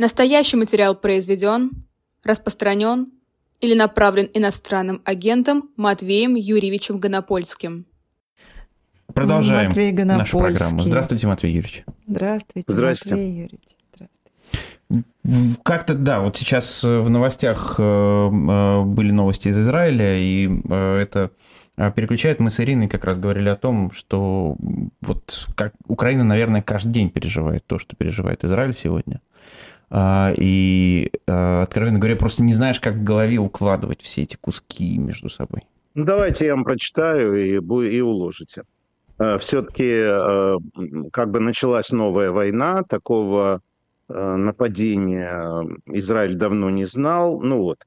Настоящий материал произведен, распространен или направлен иностранным агентом Матвеем Юрьевичем Гонопольским. Продолжаем Матвей нашу программу. Здравствуйте, Матвей Юрьевич. Здравствуйте, Здравствуйте. Матвей Юрьевич. Как-то, да, вот сейчас в новостях э, э, были новости из Израиля, и э, это переключает. Мы с Ириной как раз говорили о том, что вот как Украина, наверное, каждый день переживает то, что переживает Израиль сегодня. А, и, а, откровенно говоря, просто не знаешь, как в голове укладывать все эти куски между собой. Ну, давайте я вам прочитаю и, и уложите. А, Все-таки как бы началась новая война, такого нападения Израиль давно не знал. Ну вот,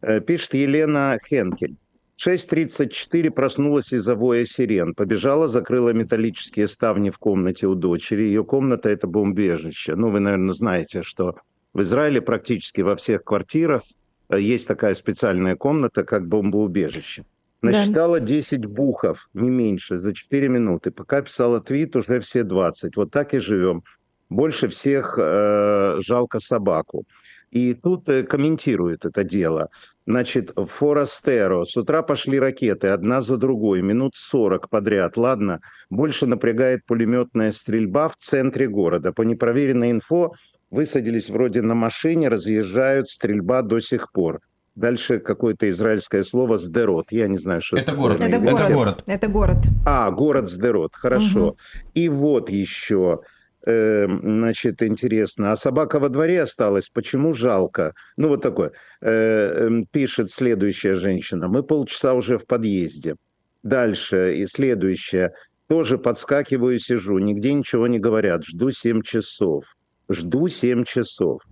э, пишет Елена Хенкель. 6.34 проснулась из-за воя сирен. Побежала, закрыла металлические ставни в комнате у дочери. Ее комната – это бомбежище. Ну, вы, наверное, знаете, что в Израиле практически во всех квартирах э, есть такая специальная комната, как бомбоубежище. Насчитала 10 бухов, не меньше, за 4 минуты. Пока писала твит, уже все 20. Вот так и живем. Больше всех э, жалко собаку. И тут э, комментирует это дело. Значит, Форастеро. С утра пошли ракеты, одна за другой, минут 40 подряд. Ладно, больше напрягает пулеметная стрельба в центре города. По непроверенной инфо высадились вроде на машине, разъезжают, стрельба до сих пор. Дальше какое-то израильское слово «сдерот». Я не знаю, что это. Это город. Это город. Это город. Это город. А, город Сдерот. Хорошо. Угу. И вот еще Эм, значит, интересно. А собака во дворе осталась, почему жалко? Ну, вот такое. Э, эм, пишет следующая женщина. Мы полчаса уже в подъезде. Дальше, и следующее. Тоже подскакиваю, сижу. Нигде ничего не говорят. Жду 7 часов. Жду 7 часов.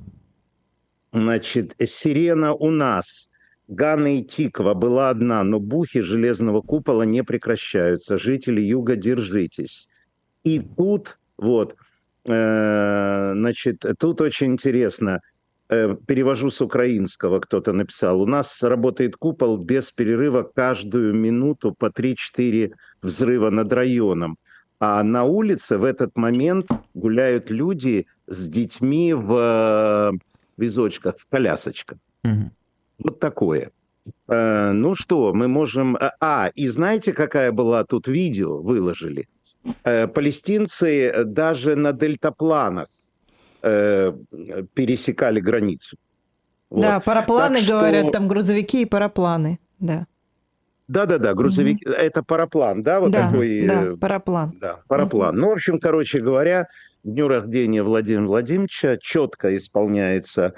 Значит, сирена у нас. Гана и Тиква была одна, но бухи железного купола не прекращаются. Жители юга, держитесь. И тут, вот, Э, значит, тут очень интересно. Э, перевожу с украинского, кто-то написал. У нас работает купол без перерыва каждую минуту по 3-4 взрыва над районом. А на улице в этот момент гуляют люди с детьми в э, визочках, в колясочках. Угу. Вот такое. Ну что, мы можем... А, и знаете, какая была тут видео, выложили? Э, палестинцы даже на дельтапланах э, пересекали границу. Да, вот. парапланы, так говорят, там грузовики и парапланы, да. Да-да-да, грузовики, угу. это параплан, да, вот да, такой? Да, э, параплан. Да, параплан. Угу. Ну, в общем, короче говоря, дню рождения Владимира Владимировича четко исполняется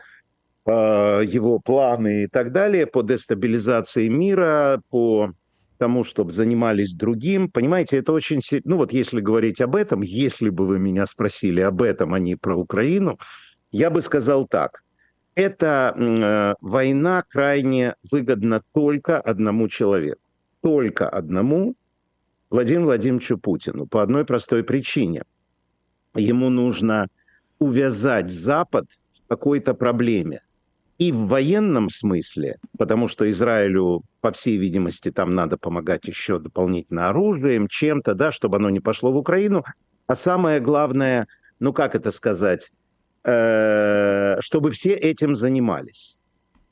э, его планы и так далее по дестабилизации мира, по тому, чтобы занимались другим. Понимаете, это очень... Ну вот если говорить об этом, если бы вы меня спросили об этом, а не про Украину, я бы сказал так. Эта э, война крайне выгодна только одному человеку. Только одному Владимиру Владимировичу Путину. По одной простой причине. Ему нужно увязать Запад в какой-то проблеме и в военном смысле, потому что Израилю, по всей видимости, там надо помогать еще дополнительно оружием, чем-то, да, чтобы оно не пошло в Украину. А самое главное, ну как это сказать, чтобы все этим занимались.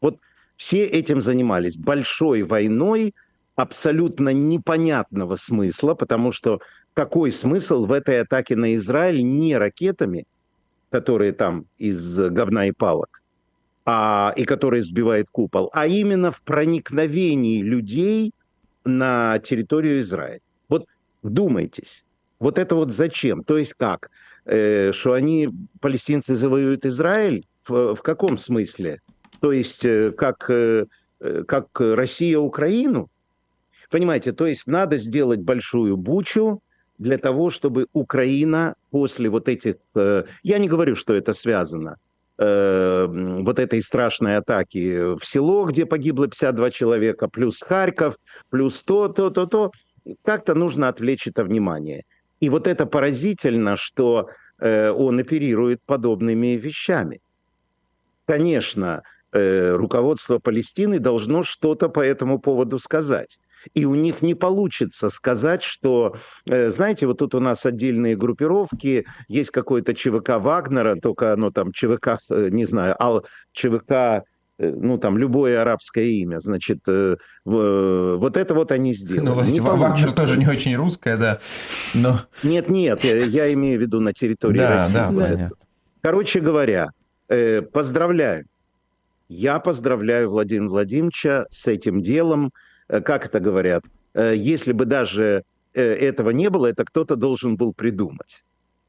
Вот все этим занимались большой войной абсолютно непонятного смысла, потому что какой смысл в этой атаке на Израиль не ракетами, которые там из говна и палок, а, и который сбивает купол, а именно в проникновении людей на территорию Израиля. Вот вдумайтесь, вот это вот зачем? То есть как? Э, что они, палестинцы, завоюют Израиль? В, в каком смысле? То есть э, как, э, как Россия Украину? Понимаете, то есть надо сделать большую бучу для того, чтобы Украина после вот этих... Я не говорю, что это связано, вот этой страшной атаки в село, где погибло 52 человека, плюс Харьков, плюс то, то, то, то, как-то нужно отвлечь это внимание. И вот это поразительно, что э, он оперирует подобными вещами. Конечно, э, руководство Палестины должно что-то по этому поводу сказать. И у них не получится сказать, что, э, знаете, вот тут у нас отдельные группировки, есть какой-то ЧВК Вагнера, только оно там ЧВК, э, не знаю, ал ЧВК ну, там, любое арабское имя, значит, вот это вот они сделали. Ну, не Вагнер тоже не очень русское, да, но... Нет-нет, я, я имею в виду на территории да, России. Да, понятно. Короче говоря, поздравляю. Я поздравляю Владимира Владимировича с этим делом. Э, как это говорят? Э, если бы даже э, этого не было, это кто-то должен был придумать.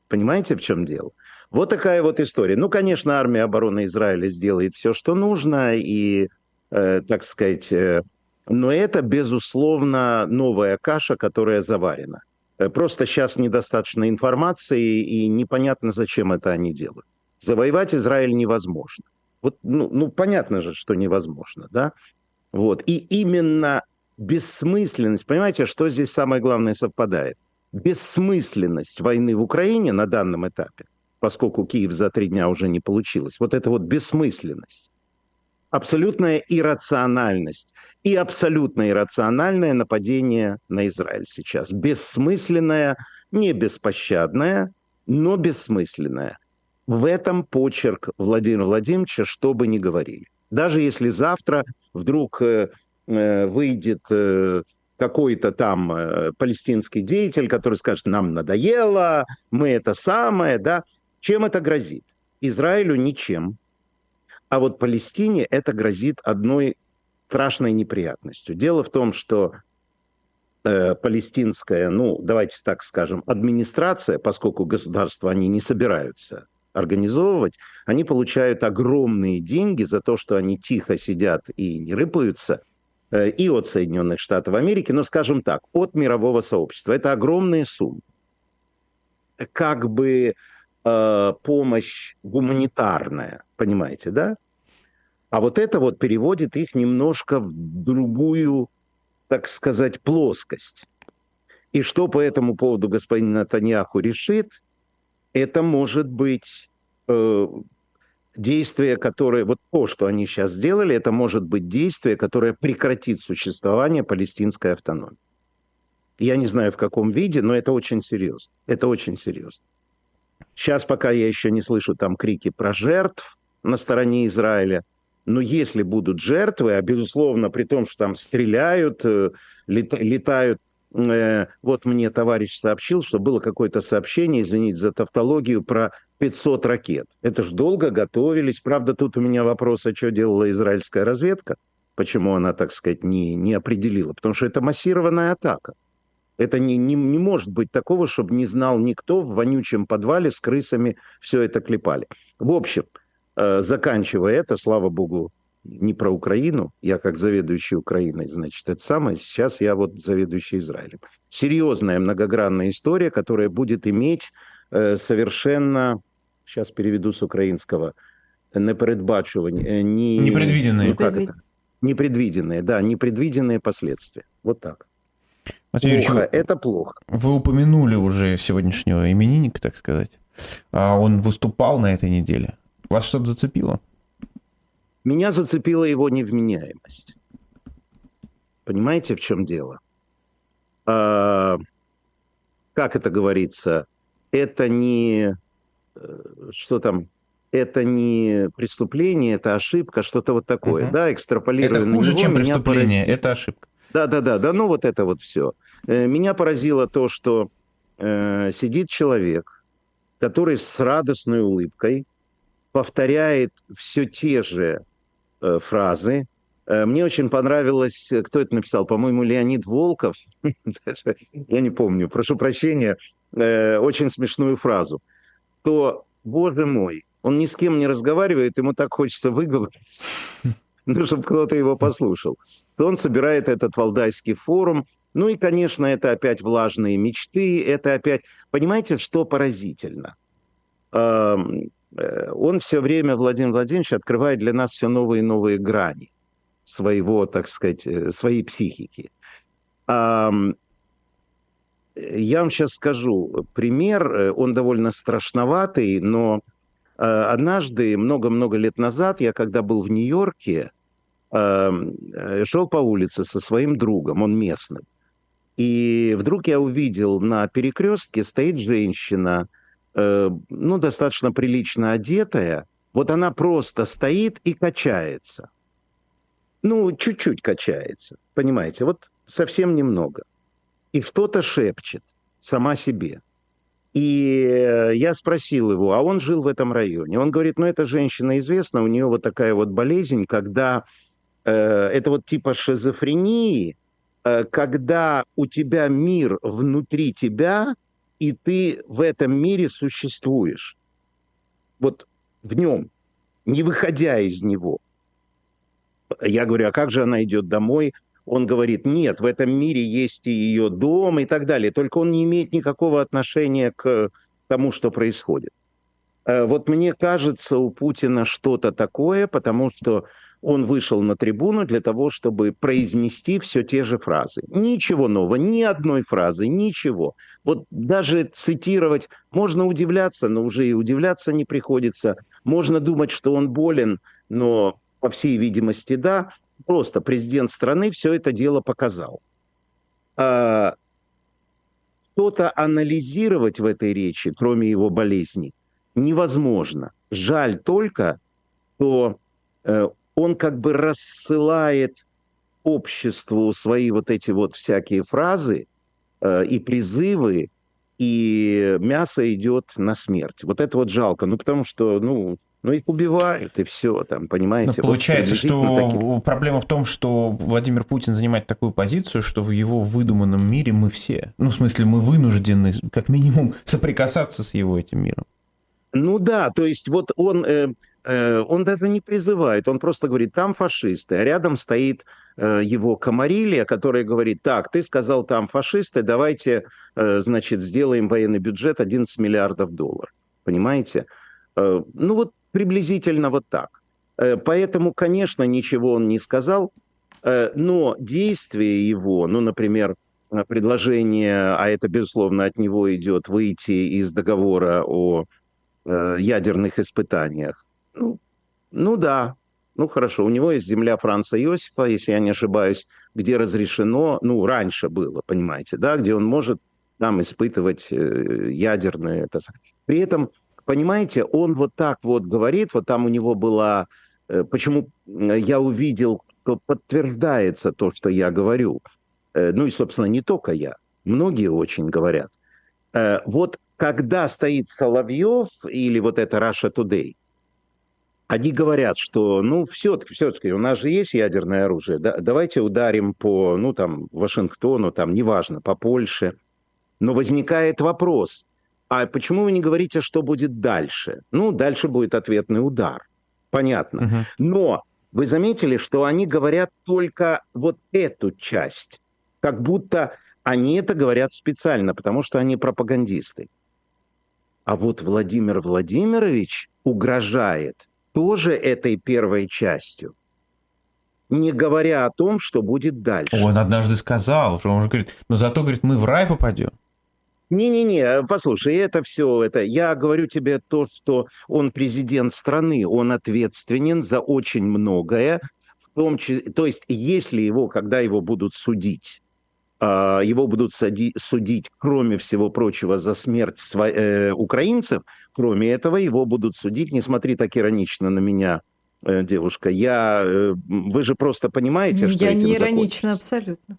Понимаете, в чем дело? Вот такая вот история. Ну, конечно, армия обороны Израиля сделает все, что нужно, и, э, так сказать, э, но это, безусловно, новая каша, которая заварена. Просто сейчас недостаточно информации, и непонятно, зачем это они делают. Завоевать Израиль невозможно. Вот, ну, ну, понятно же, что невозможно, да? Вот. И именно бессмысленность, понимаете, что здесь самое главное совпадает? Бессмысленность войны в Украине на данном этапе, поскольку Киев за три дня уже не получилось, вот это вот бессмысленность, абсолютная иррациональность и абсолютно иррациональное нападение на Израиль сейчас. Бессмысленное, не беспощадное, но бессмысленное. В этом почерк Владимира Владимировича, что бы ни говорили. Даже если завтра вдруг э, э, выйдет э, какой-то там э, палестинский деятель, который скажет, нам надоело, мы это самое, да, чем это грозит? Израилю ничем. А вот Палестине это грозит одной страшной неприятностью. Дело в том, что э, палестинская, ну, давайте так скажем, администрация, поскольку государства они не собираются организовывать, они получают огромные деньги за то, что они тихо сидят и не рыпаются, э, и от Соединенных Штатов Америки, но, скажем так, от мирового сообщества. Это огромные суммы. Как бы э, помощь гуманитарная, понимаете, да? А вот это вот переводит их немножко в другую, так сказать, плоскость. И что по этому поводу господин Натаньяху решит – это может быть э, действие, которое, вот то, что они сейчас сделали, это может быть действие, которое прекратит существование палестинской автономии. Я не знаю в каком виде, но это очень серьезно. Это очень серьезно. Сейчас пока я еще не слышу там крики про жертв на стороне Израиля, но если будут жертвы, а безусловно при том, что там стреляют, э, летают Э, вот мне товарищ сообщил, что было какое-то сообщение, извините за тавтологию, про 500 ракет. Это ж долго готовились. Правда, тут у меня вопрос, а что делала израильская разведка? Почему она, так сказать, не, не определила? Потому что это массированная атака. Это не, не, не может быть такого, чтобы не знал никто в вонючем подвале с крысами все это клепали. В общем, э, заканчивая это, слава богу, не про Украину, я как заведующий Украиной, значит, это самое, сейчас я вот заведующий Израилем. Серьезная многогранная история, которая будет иметь э, совершенно, сейчас переведу с украинского, непередбачувание, э, не, непредвиденные. Ну, как это? Непредвиденные, да, непредвиденные последствия. Вот так. Матвей плохо, Юрьевич, это плохо. Вы упомянули уже сегодняшнего именинника, так сказать. А он выступал на этой неделе. Вас что-то зацепило? Меня зацепила его невменяемость. Понимаете, в чем дело? А, как это говорится? Это не... Э, что там? Это не преступление, это ошибка, что-то вот такое. Угу. Да, экстраполируя Это хуже, чем преступление, поразило. это ошибка. Да, да, ну вот это вот все. Э, меня поразило то, что э, сидит человек, который с радостной улыбкой повторяет все те же Э, фразы. Э, мне очень понравилось, э, кто это написал, по-моему, Леонид Волков, я не помню, прошу прощения, очень смешную фразу, то, боже мой, он ни с кем не разговаривает, ему так хочется выговориться, ну, чтобы кто-то его послушал. То он собирает этот валдайский форум, ну и, конечно, это опять влажные мечты, это опять... Понимаете, что поразительно? Э, он все время, Владимир Владимирович, открывает для нас все новые и новые грани своего, так сказать, э, своей психики. Я вам сейчас скажу пример, э, он довольно страшноватый, но однажды, много-много лет назад, я когда был в Нью-Йорке, э, шел по улице со своим другом, он местный. И вдруг я увидел на перекрестке стоит женщина, э, ну, достаточно прилично одетая. Вот она просто стоит и качается. Ну, чуть-чуть качается, понимаете, вот совсем немного. И что-то шепчет сама себе. И э, я спросил его, а он жил в этом районе. Он говорит, ну, эта женщина известна, у нее вот такая вот болезнь, когда э, это вот типа шизофрении, э, когда у тебя мир внутри тебя, и ты в этом мире существуешь. Вот в нем, не выходя из него. Я говорю, а как же она идет домой? Он говорит, нет, в этом мире есть и ее дом и так далее, только он не имеет никакого отношения к тому, что происходит. Э, вот мне кажется, у Путина что-то такое, потому что он вышел на трибуну для того, чтобы произнести все те же фразы. Ничего нового, ни одной фразы, ничего. Вот даже цитировать, можно удивляться, но уже и удивляться не приходится. Можно думать, что он болен, но по всей видимости, да. Просто президент страны все это дело показал. А, что-то анализировать в этой речи, кроме его болезни, невозможно. Жаль только, что э, он как бы рассылает обществу свои вот эти вот всякие фразы э, и призывы, и мясо идет на смерть. Вот это вот жалко. Ну, потому что, ну, ну, их убивают, и все, там, понимаете. Но получается, вот, что таких... проблема в том, что Владимир Путин занимает такую позицию, что в его выдуманном мире мы все. Ну, в смысле, мы вынуждены, как минимум, соприкасаться с его этим миром. Ну да, то есть вот он, э, э, он даже не призывает, он просто говорит, там фашисты, а рядом стоит э, его Комарилия, который говорит, так, ты сказал, там фашисты, давайте, э, значит, сделаем военный бюджет 11 миллиардов долларов. Понимаете? Э, ну вот Приблизительно вот так. Э, поэтому, конечно, ничего он не сказал, э, но действие его, ну, например, э, предложение, а это, безусловно, от него идет, выйти из договора о ядерных испытаниях. Ну, ну да, ну хорошо, у него есть земля Франца Иосифа, если я не ошибаюсь, где разрешено, ну раньше было, понимаете, да, где он может там испытывать ядерные. Это. При этом понимаете, он вот так вот говорит, вот там у него была, э, почему я увидел, что подтверждается то, что я говорю. Э, ну и, собственно, не только я, многие очень говорят. Э, вот когда стоит Соловьев или вот это Russia Today, они говорят, что, ну, все-таки, все-таки, у нас же есть ядерное оружие, да, давайте ударим по, ну, там, Вашингтону, там, неважно, по Польше. Но возникает вопрос, а почему вы не говорите, что будет дальше? Ну, дальше будет ответный удар. Понятно. Угу. Но вы заметили, что они говорят только вот эту часть. Как будто они это говорят специально, потому что они пропагандисты. А вот Владимир Владимирович угрожает тоже этой первой частью не говоря о том, что будет дальше. Он однажды сказал, что он же говорит, но зато, говорит, мы в рай попадем. Не-не-не, послушай, это все, это я говорю тебе то, что он президент страны, он ответственен за очень многое, в том числе, то есть если его, когда его будут судить, а, его будут судить, кроме всего прочего, за смерть сво... э, украинцев, кроме этого его будут судить, не смотри так иронично на меня, э, девушка, я, э, вы же просто понимаете, что Я не иронично, абсолютно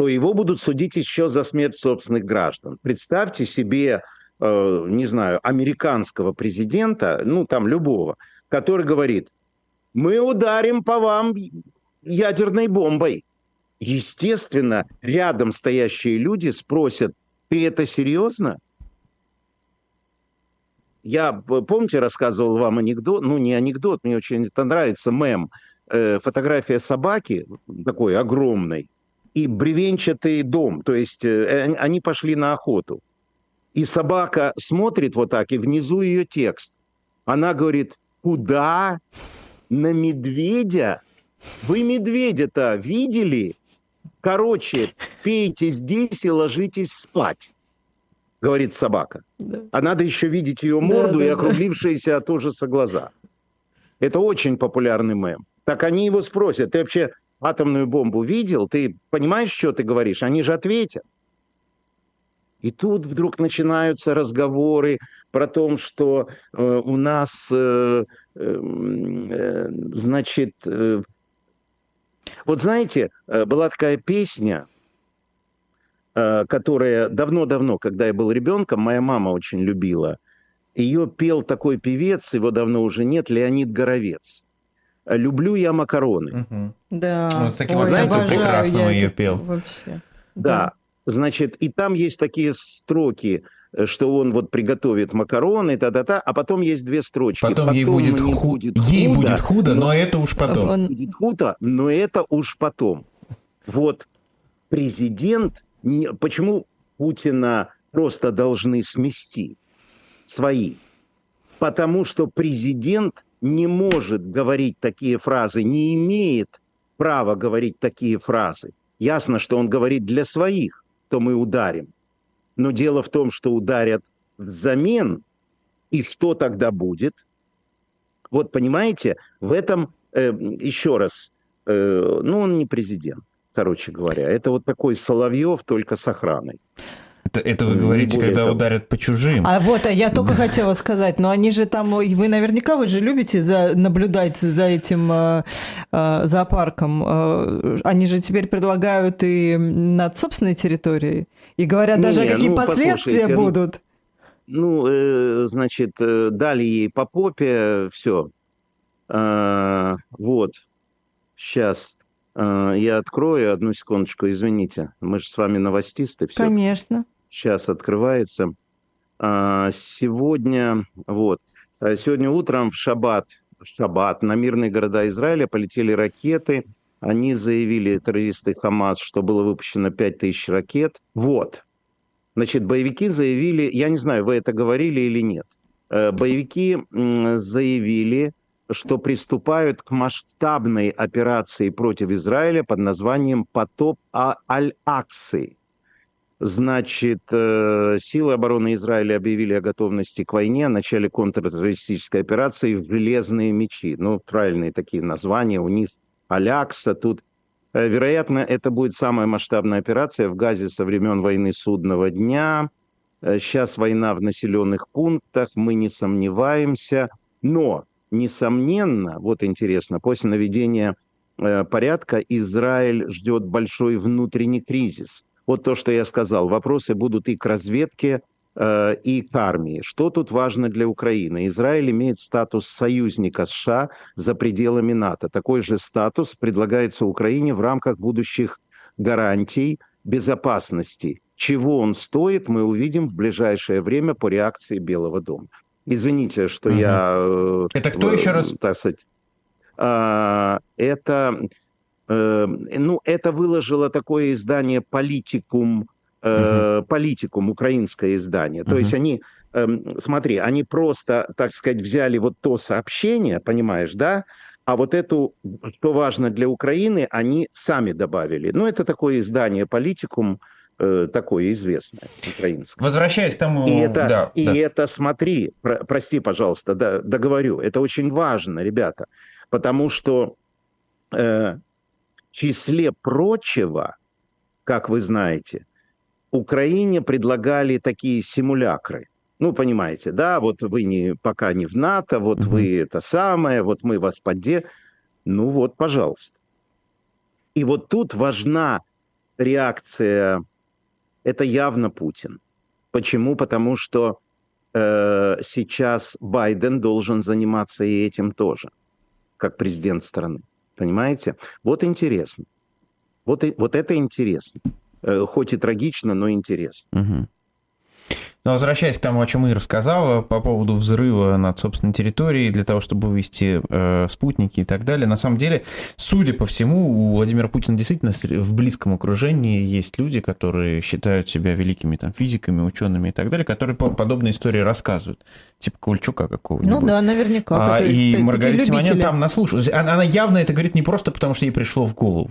то его будут судить еще за смерть собственных граждан. Представьте себе, э, не знаю, американского президента, ну там любого, который говорит, мы ударим по вам ядерной бомбой. Естественно, рядом стоящие люди спросят, ты это серьезно? Я, помните, рассказывал вам анекдот, ну не анекдот, мне очень это нравится, мем, э, фотография собаки, такой огромной, и бревенчатый дом. То есть э, они пошли на охоту. И собака смотрит вот так, и внизу ее текст. Она говорит, куда? На медведя? Вы медведя-то видели? Короче, пейте здесь и ложитесь спать, говорит собака. Да. А надо еще видеть ее морду да, да, и округлившиеся да. от ужаса глаза. Это очень популярный мем. Так они его спросят, ты вообще атомную бомбу видел? Ты понимаешь, что ты говоришь? Они же ответят. И тут вдруг начинаются разговоры про то, что э, у нас, э, эм, э, значит, э, вот знаете, э, была такая песня, э, которая давно-давно, когда я был ребенком, моя мама очень любила. Ее пел такой певец, его давно уже нет, Леонид Горовец. «Люблю я макароны». Угу. Да. Ну, с таким Ой, знаете, прекрасно ее пел. Вообще. Да. да. Значит, и там есть такие строки, э, что он вот приготовит макароны, та-та-та, а потом есть две строчки. Потом, потом ей будет, ху... будет худо, ей будет худо, но, но это уж потом. Он... Будет худо, но это уж потом. Вот президент, почему Путина просто должны смести свои? Потому что президент не может говорить такие фразы, не имеет права говорить такие фразы. Ясно, что он говорит для своих то мы ударим. Но дело в том, что ударят взамен, и что тогда будет? Вот понимаете, в этом, э, еще раз, э, ну он не президент, короче говоря. Это вот такой Соловьев, только с охраной. Это, это вы говорите, когда того. ударят по чужим. А вот, а я только хотела сказать, но они же там, вы наверняка, вы же любите за, наблюдать за этим э, э, зоопарком. Э, они же теперь предлагают и над собственной территорией. И говорят не, даже, не, какие ну, последствия будут. Ну, э, значит, э, дали ей по попе, все. Э, вот. Сейчас. Э, я открою одну секундочку, извините. Мы же с вами новостисты. Все. Конечно сейчас открывается. А, сегодня, вот, а, сегодня утром в Шаббат, Шаббат на мирные города Израиля полетели ракеты. Они заявили, террористы Хамас, что было выпущено 5000 ракет. Вот. Значит, боевики заявили, я не знаю, вы это говорили или нет, э, боевики заявили, что приступают к масштабной операции против Израиля под названием «Потоп Аль-Аксы». Значит, э, силы обороны Израиля объявили о готовности к войне, о начале контртеррористической операции в «Железные мечи». Ну, правильные такие названия у них. Алякса тут. Э, вероятно, это будет самая масштабная операция в Газе со времен войны Судного дня. Сейчас э, война в населенных пунктах, мы не сомневаемся. Но, несомненно, вот интересно, после наведения порядка Израиль ждет большой внутренний кризис – вот то, что я сказал. Вопросы будут и к разведке, э, и к армии. Что тут важно для Украины? Израиль имеет статус союзника США за пределами НАТО. Такой же статус предлагается Украине в рамках будущих гарантий безопасности. Чего он стоит, мы увидим в ближайшее время по реакции Белого дома. Извините, что угу. я... Э, это кто э, еще раз? Так сказать. Э, это ну, это выложило такое издание «Политикум», uh «Политикум», украинское издание. То есть они, эм, смотри, они просто, так сказать, взяли вот то сообщение, понимаешь, да, а вот эту, что важно для Украины, они сами добавили. Ну, это такое издание «Политикум», э, такое известное украинское. Возвращаясь к тому... И это, да, и да. это смотри, про, прости, пожалуйста, да, договорю, это очень важно, ребята, потому что э, числе прочего, как вы знаете, Украине предлагали такие симулякры. Ну, понимаете, да, вот вы не, пока не в НАТО, вот угу. вы это самое, вот мы вас поддержим. Ну вот, пожалуйста. И вот тут важна реакция, это явно Путин. Почему? Потому что э, сейчас Байден должен заниматься и этим тоже, как президент страны. Понимаете? Вот интересно. Вот, и, вот это интересно. Э, хоть и трагично, но интересно. Угу. Но возвращаясь к тому, о чем Ира рассказала по поводу взрыва над собственной территорией для того, чтобы вывести э, спутники и так далее, на самом деле, судя по всему, у Владимира Путина действительно в близком окружении есть люди, которые считают себя великими там, физиками, учеными и так далее, которые по подобные истории рассказывают. Типа Кульчука какого-нибудь. Ну да, наверняка. А, и Маргарита Симонян там наслушалась. Она, она явно это говорит не просто потому, что ей пришло в голову.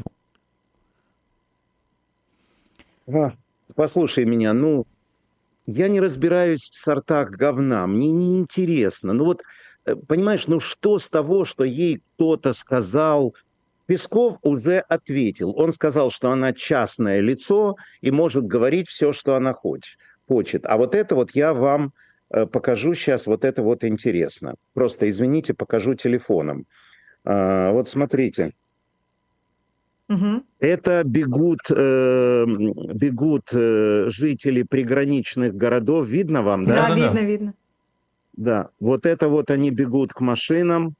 Послушай меня, ну, я не разбираюсь в сортах говна, мне не интересно. Ну вот э, понимаешь, ну что с того, что ей кто-то сказал, Песков уже ответил. Он сказал, что она частное лицо и может говорить все, что она хочет. А вот это вот я вам э, покажу сейчас, вот это вот интересно. Просто, извините, покажу телефоном. А, вот смотрите. Угу. Это бегут, э, бегут э, жители приграничных городов. Видно вам, да? Да, да видно, да. видно. Да, вот это вот они бегут к машинам.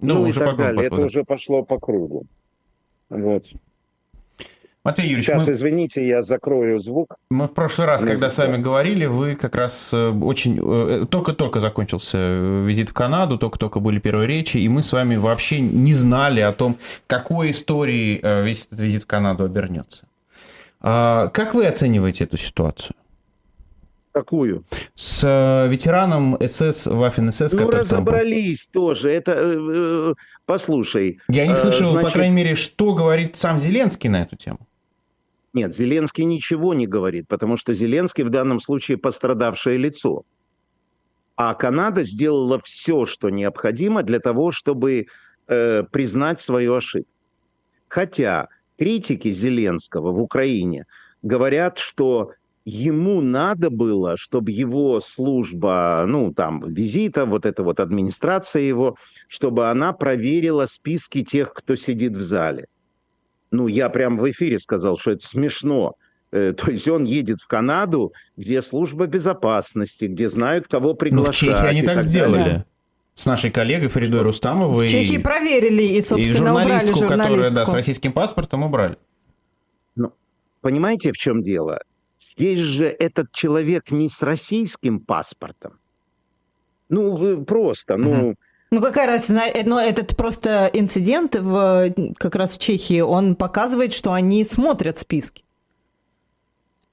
Ну, ну и так далее. Пошло, это да. уже пошло по кругу. Вот. Матвей Юрьевич, Сейчас, мы... извините, я закрою звук. Мы в прошлый раз, когда с вами говорили, вы как раз э, очень... Э, только-только закончился визит в Канаду, только-только были первые речи, и мы с вами вообще не знали о том, какой историей э, весь этот визит в Канаду обернется. А как вы оцениваете эту ситуацию? Какую? С ветераном СС, Вафен СС, Ну, разобрались там... тоже. Это, э, послушай. Я не слышал, значит... по крайней мере, что говорит сам Зеленский на эту тему. Нет, Зеленский ничего не говорит, потому что Зеленский в данном случае пострадавшее лицо. А Канада сделала все, что необходимо для того, чтобы э, признать свою ошибку. Хотя критики Зеленского в Украине говорят, что ему надо было, чтобы его служба, ну, там, визита, вот эта вот администрация его, чтобы она проверила списки тех, кто сидит в зале ну, я прям в эфире сказал, что это смешно. Э, то есть он едет в Канаду, где служба безопасности, где знают, кого приглашать. Ну, в Чехии они так, так сделали. Далее. С нашей коллегой Фридой что? Рустамовой. В Чехии проверили и, собственно, и журналистку, убрали журналистку. которая да, с российским паспортом убрали. Ну, понимаете, в чем дело? Здесь же этот человек не с российским паспортом. Ну, просто, ну... Угу ну какая разница? Но этот просто инцидент в, как раз в Чехии, он показывает, что они смотрят списки.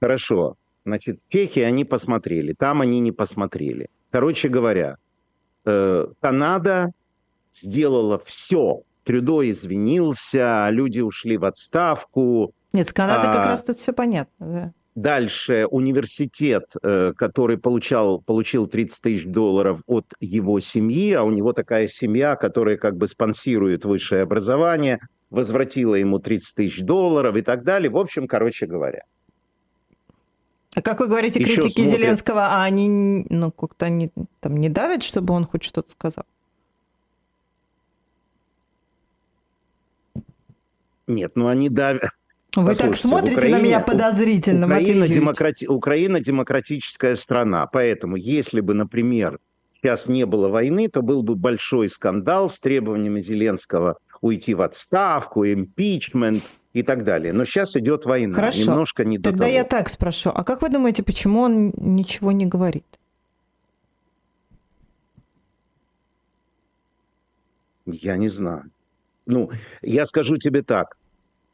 Хорошо. Значит, в Чехии они посмотрели, там они не посмотрели. Короче говоря, э, Канада сделала все. Трюдо извинился, люди ушли в отставку. Нет, с Канадой а... как раз тут все понятно. Да. Дальше университет, э, который получал, получил 30 тысяч долларов от его семьи, а у него такая семья, которая как бы спонсирует высшее образование, возвратила ему 30 тысяч долларов и так далее. В общем, короче говоря. А как вы говорите, Еще критики смотрят... Зеленского, а они ну, как-то они, там не давят, чтобы он хоть что-то сказал? Нет, ну они давят вы так смотрите Украине, на меня подозрительно, Украина, Матвей демократи... Украина демократическая страна, поэтому если бы, например, сейчас не было войны, то был бы большой скандал с требованиями Зеленского уйти в отставку, импичмент и так далее. Но сейчас идет война, Хорошо. немножко не до Тогда того. я так спрошу, а как вы думаете, почему он ничего не говорит? Я не знаю. Ну, я скажу тебе так.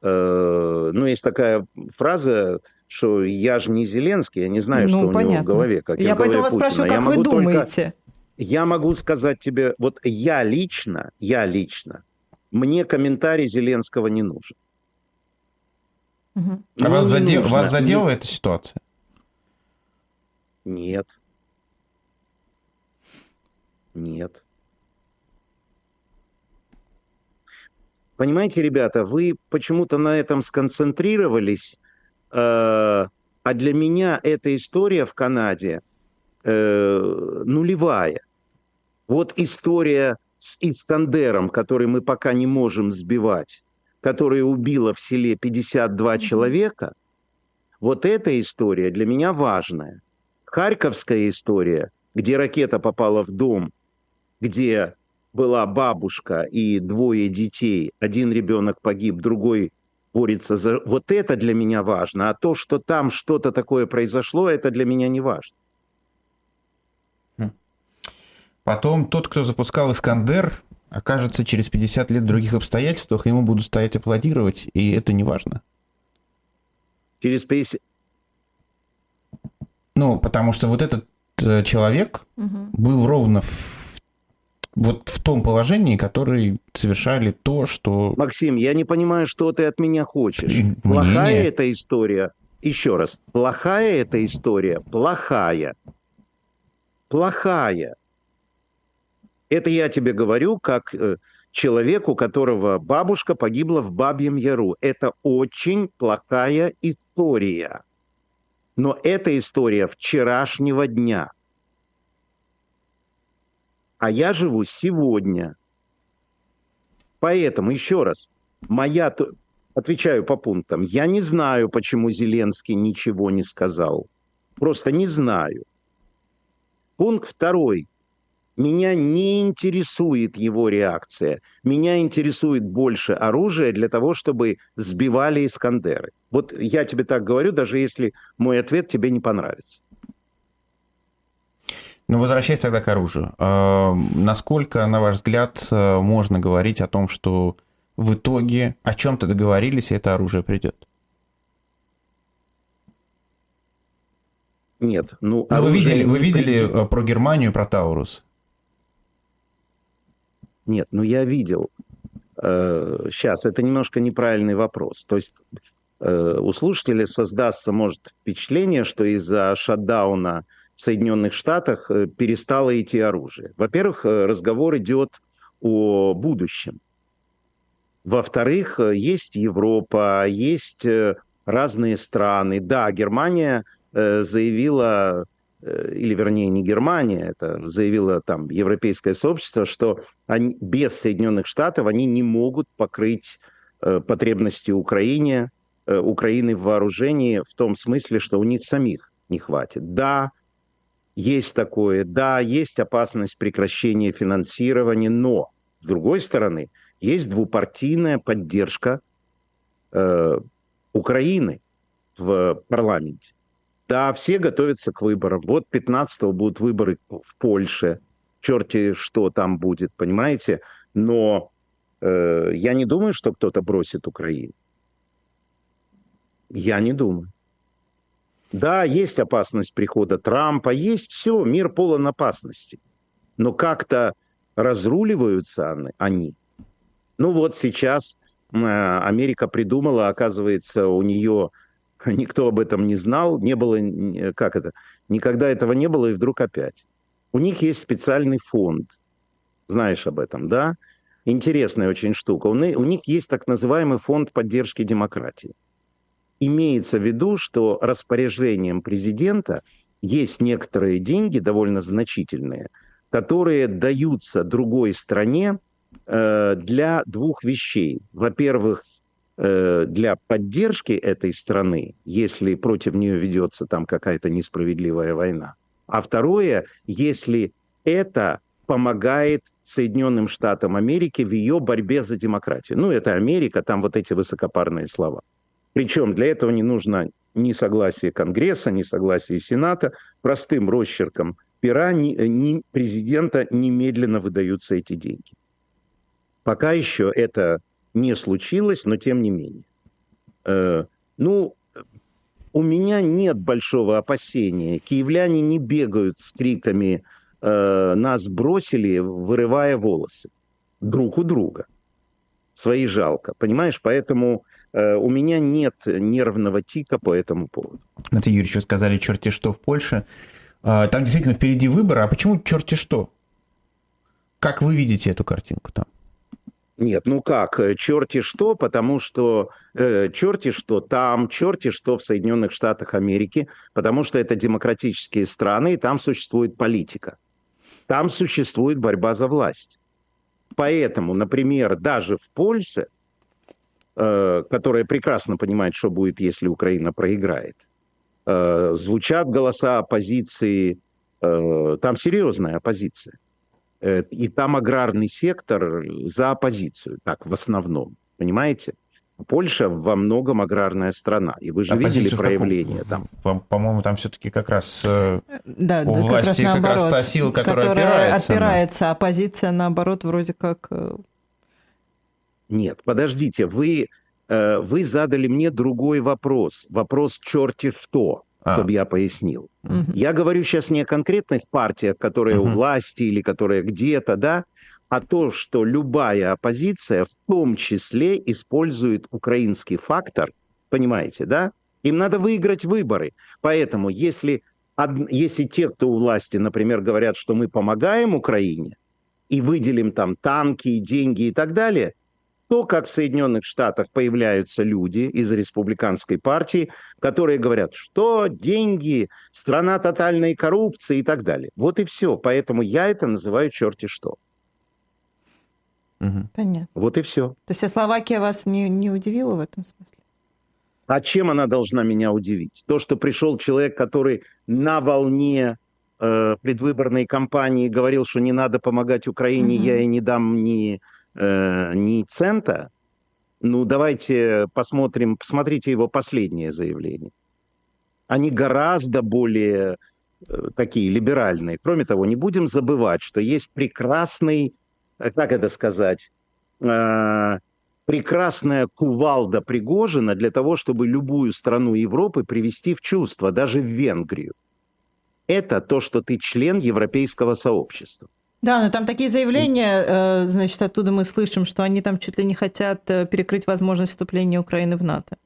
Э, ну, есть такая фраза, что я же не Зеленский, я не знаю, ну, что понятно. у него в голове. Как я поэтому вас спрашиваю, как я вы думаете? Только, я могу сказать тебе, вот я лично, я лично, мне комментарий Зеленского не нужен. Угу. А вас, задел, нужно. вас задела эта ситуация? Нет. Нет. Понимаете, ребята, вы почему-то на этом сконцентрировались, э, а для меня эта история в Канаде э, нулевая. Вот история с Искандером, который мы пока не можем сбивать, которая убила в селе 52 человека, вот эта история для меня важная. Харьковская история, где ракета попала в дом, где была бабушка и двое детей, один ребенок погиб, другой борется за... Вот это для меня важно. А то, что там что-то такое произошло, это для меня не важно. Хм. Потом тот, кто запускал «Искандер», окажется через 50 лет в других обстоятельствах, ему будут стоять аплодировать, и это не важно. Через 50... Ну, потому что вот этот э, человек угу. был ровно в вот в том положении, которые совершали то, что... Максим, я не понимаю, что ты от меня хочешь. Мнение. Плохая эта история. Еще раз. Плохая эта история. Плохая. плохая. Это я тебе говорю как э, человек, у которого бабушка погибла в Бабьем Яру. Это очень плохая история. Но это история вчерашнего дня. А я живу сегодня. Поэтому, еще раз, моя... Отвечаю по пунктам. Я не знаю, почему Зеленский ничего не сказал. Просто не знаю. Пункт второй. Меня не интересует его реакция. Меня интересует больше оружия для того, чтобы сбивали Искандеры. Вот я тебе так говорю, даже если мой ответ тебе не понравится. Ну, возвращаясь тогда к оружию. Э, насколько, на ваш взгляд, э, можно говорить о том, что в итоге о чем-то договорились, и это оружие придет? Нет. Ну, ну вы видели, вы видели придет. Э, про Германию, про Таурус? Нет, ну я видел. Сейчас, это немножко неправильный вопрос. То есть у слушателей создастся, может, впечатление, что из-за шатдауна Соединенных Штатах э, перестало идти оружие. Во-первых, э, разговор идет о будущем. Во-вторых, э, есть Европа, есть разные страны. Да, Германия заявила, или вернее не Германия, это заявило там европейское сообщество, что они, без Соединенных Штатов они не могут покрыть потребности Украине, Украины в вооружении в том смысле, что у них самих не хватит. Да, есть такое. Да, есть опасность прекращения финансирования, но, с другой стороны, есть двупартийная поддержка э, Украины в парламенте. Да, все готовятся к выборам. Вот 15-го будут выборы в Польше. Черти что там будет, понимаете? Но э, я не думаю, что кто-то бросит Украину. Я не думаю. Да, есть опасность прихода Трампа, есть все, мир полон опасностей. Но как-то разруливаются они. Ну вот сейчас э, Америка придумала, оказывается, у нее никто об этом не знал, не было, как это, никогда этого не было, и вдруг опять. У них есть специальный фонд, знаешь об этом, да? Интересная очень штука. У них есть так называемый фонд поддержки демократии имеется в виду, что распоряжением президента есть некоторые деньги, довольно значительные, которые даются другой стране э, для двух вещей. Во-первых, э, для поддержки этой страны, если против нее ведется там какая-то несправедливая война. А второе, если это помогает Соединенным Штатам Америки в ее борьбе за демократию. Ну, это Америка, там вот эти высокопарные слова. Причем для этого не нужно ни согласие Конгресса, ни согласие Сената. Простым росчерком пера ни, ни президента немедленно выдаются эти деньги. Пока еще это не случилось, но тем не менее. Э, ну, у меня нет большого опасения. Киевляне не бегают с криками э, «нас бросили», вырывая волосы друг у друга. Свои жалко, понимаешь? Поэтому у меня нет нервного тика по этому поводу. Матвей Юрьевич, вы сказали черти что в Польше. А, там действительно впереди выборы. А почему черти что? Как вы видите эту картинку там? Нет, ну как, э, черти что, потому что э, черти что там, черти что в Соединенных Штатах Америки, потому что это демократические страны, и там существует политика. Там существует борьба за власть. Поэтому, например, даже в Польше – Э, которая прекрасно понимает, что будет, если Украина проиграет. Э, звучат голоса оппозиции, э, там серьезная оппозиция. И там аграрный сектор за оппозицию, так, в основном, понимаете? Польша во многом аграрная страна, и вы же Оппозицию видели проявления там. По-моему, там все-таки как раз да, у власти как раз, наоборот, как раз та сила, которая, которая опирается. опирается на... Оппозиция, наоборот, вроде как нет, подождите, вы, э, вы задали мне другой вопрос. Вопрос черти что, а. чтобы я пояснил. Угу. Я говорю сейчас не о конкретных партиях, которые угу. у власти или которые где-то, да, а то, что любая оппозиция в том числе использует украинский фактор, понимаете, да? Им надо выиграть выборы. Поэтому если если те, кто у власти, например, говорят, что мы помогаем Украине и выделим там танки, деньги и так далее, то, как в Соединенных Штатах появляются люди из республиканской партии, которые говорят, что деньги, страна тотальной коррупции и так далее. Вот и все. Поэтому я это называю черти что. Угу. Понятно. Вот и все. То есть а Словакия вас не, не удивила в этом смысле? А чем она должна меня удивить? То, что пришел человек, который на волне э, предвыборной кампании говорил, что не надо помогать Украине, угу. я и не дам ни, э, ни цента. Ну, давайте посмотрим, посмотрите его последнее заявление. Они гораздо более э, такие либеральные. Кроме того, не будем забывать, что есть прекрасный как это сказать, э, прекрасная кувалда Пригожина для того, чтобы любую страну Европы привести в чувство, даже в Венгрию. Это то, что ты член европейского сообщества. Да, но там такие заявления, э, значит, оттуда мы слышим, что они там чуть ли не хотят э, перекрыть возможность вступления Украины в НАТО.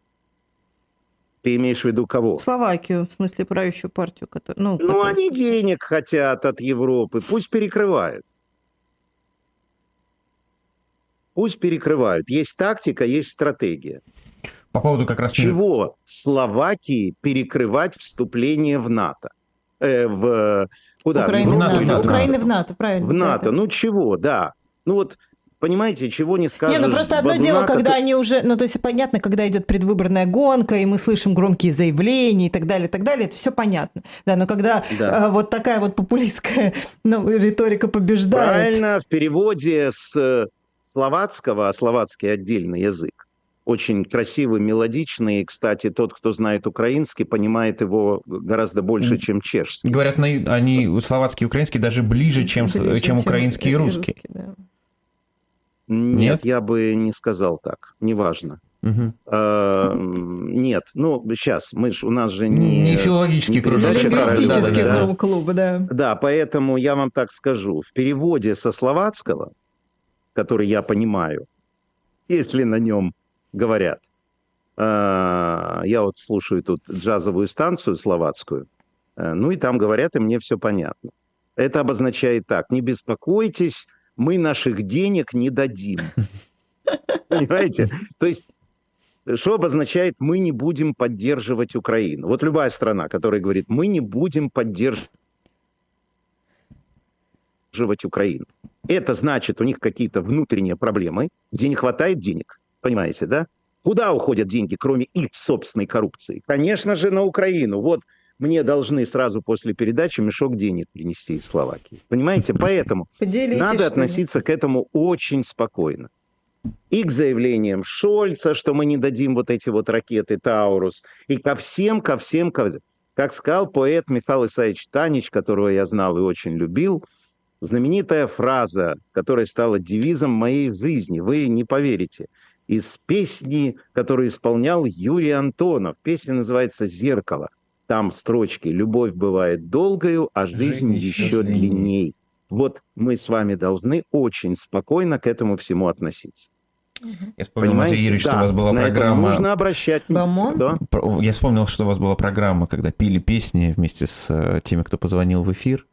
Ты имеешь в виду кого? Словакию, в смысле правящую партию. Которая, ну, ну которая... они денег хотят от Европы, пусть перекрывают. Пусть перекрывают. Есть тактика, есть стратегия. По поводу как раз... Чего Словакии перекрывать вступление в НАТО? Э, в... Куда? Украины в НАТО. В НАТО. Украины в НАТО, правильно. В НАТО. Да, ну чего, да. Ну вот понимаете, чего не скажешь. Не, ну просто одно дело, НАТО, когда они уже, ну то есть понятно, когда идет предвыборная гонка, и мы слышим громкие заявления и так далее, и так далее, это все понятно. Да, но когда да. э, вот такая вот популистская ну, риторика побеждает. Правильно, в переводе с словацкого, а словацкий отдельный язык. Очень красивый, мелодичный. Кстати, тот, кто знает украинский, понимает его гораздо больше, чем чешский. Говорят, они словацкий и украинский даже ближе, чем, ближе, чем, чем украинский и русский. русский да. Нет, Нет, я бы не сказал так. Неважно. Угу. А, нет, ну сейчас мы ж, у нас же не не филологический кружок, лингвистический да, да, клуб, да. Да, поэтому я вам так скажу: в переводе со словацкого который я понимаю, если на нем говорят. А, я вот слушаю тут джазовую станцию словацкую, э, ну и там говорят, и мне все понятно. Это обозначает так, не беспокойтесь, мы наших денег не дадим. Понимаете? То есть что обозначает, мы не будем поддерживать Украину. Вот любая страна, которая говорит, мы не будем поддерживать поддерживать Украину. Это значит, у них какие-то внутренние проблемы, где не хватает денег. Понимаете, да? Куда уходят деньги, кроме их собственной коррупции? Конечно же, на Украину. Вот мне должны сразу после передачи мешок денег принести из Словакии. Понимаете? Поэтому Поделитесь, надо относиться к этому очень спокойно. И к заявлениям Шольца, что мы не дадим вот эти вот ракеты Таурус, и ко всем, ко всем, ко... как сказал поэт Михаил Исаевич Танич, которого я знал и очень любил – знаменитая фраза, которая стала девизом моей жизни. Вы не поверите. Из песни, которую исполнял Юрий Антонов. Песня называется «Зеркало». Там строчки «Любовь бывает долгою, а жизнь, жизнь еще длинней». Вот мы с вами должны очень спокойно к этому всему относиться. Я вспомнил, Матвей Юрьевич, да, что у вас была программа... нужно обращать... Да? Я вспомнил, что у вас была программа, когда пили песни вместе с э, теми, кто позвонил в эфир.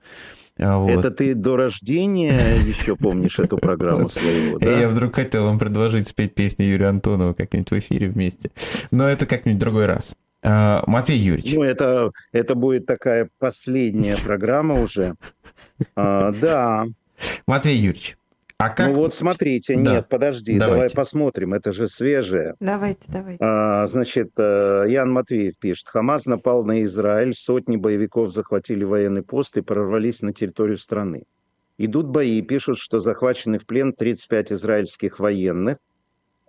А вот. Это ты до рождения еще помнишь эту программу своего, да? Я вдруг хотел вам предложить спеть песню Юрия Антонова как-нибудь в эфире вместе. Но это как-нибудь другой раз. А, Матвей Юрьевич. Ну, это, это будет такая последняя программа уже. А, да. Матвей Юрьевич, а как... Ну вот смотрите, да. нет, подожди, давайте. давай посмотрим, это же свежее. Давайте, давайте. А, значит, э, Ян Матвеев пишет, Хамас напал на Израиль, сотни боевиков захватили военный пост и прорвались на территорию страны. Идут бои, пишут, что захвачены в плен 35 израильских военных,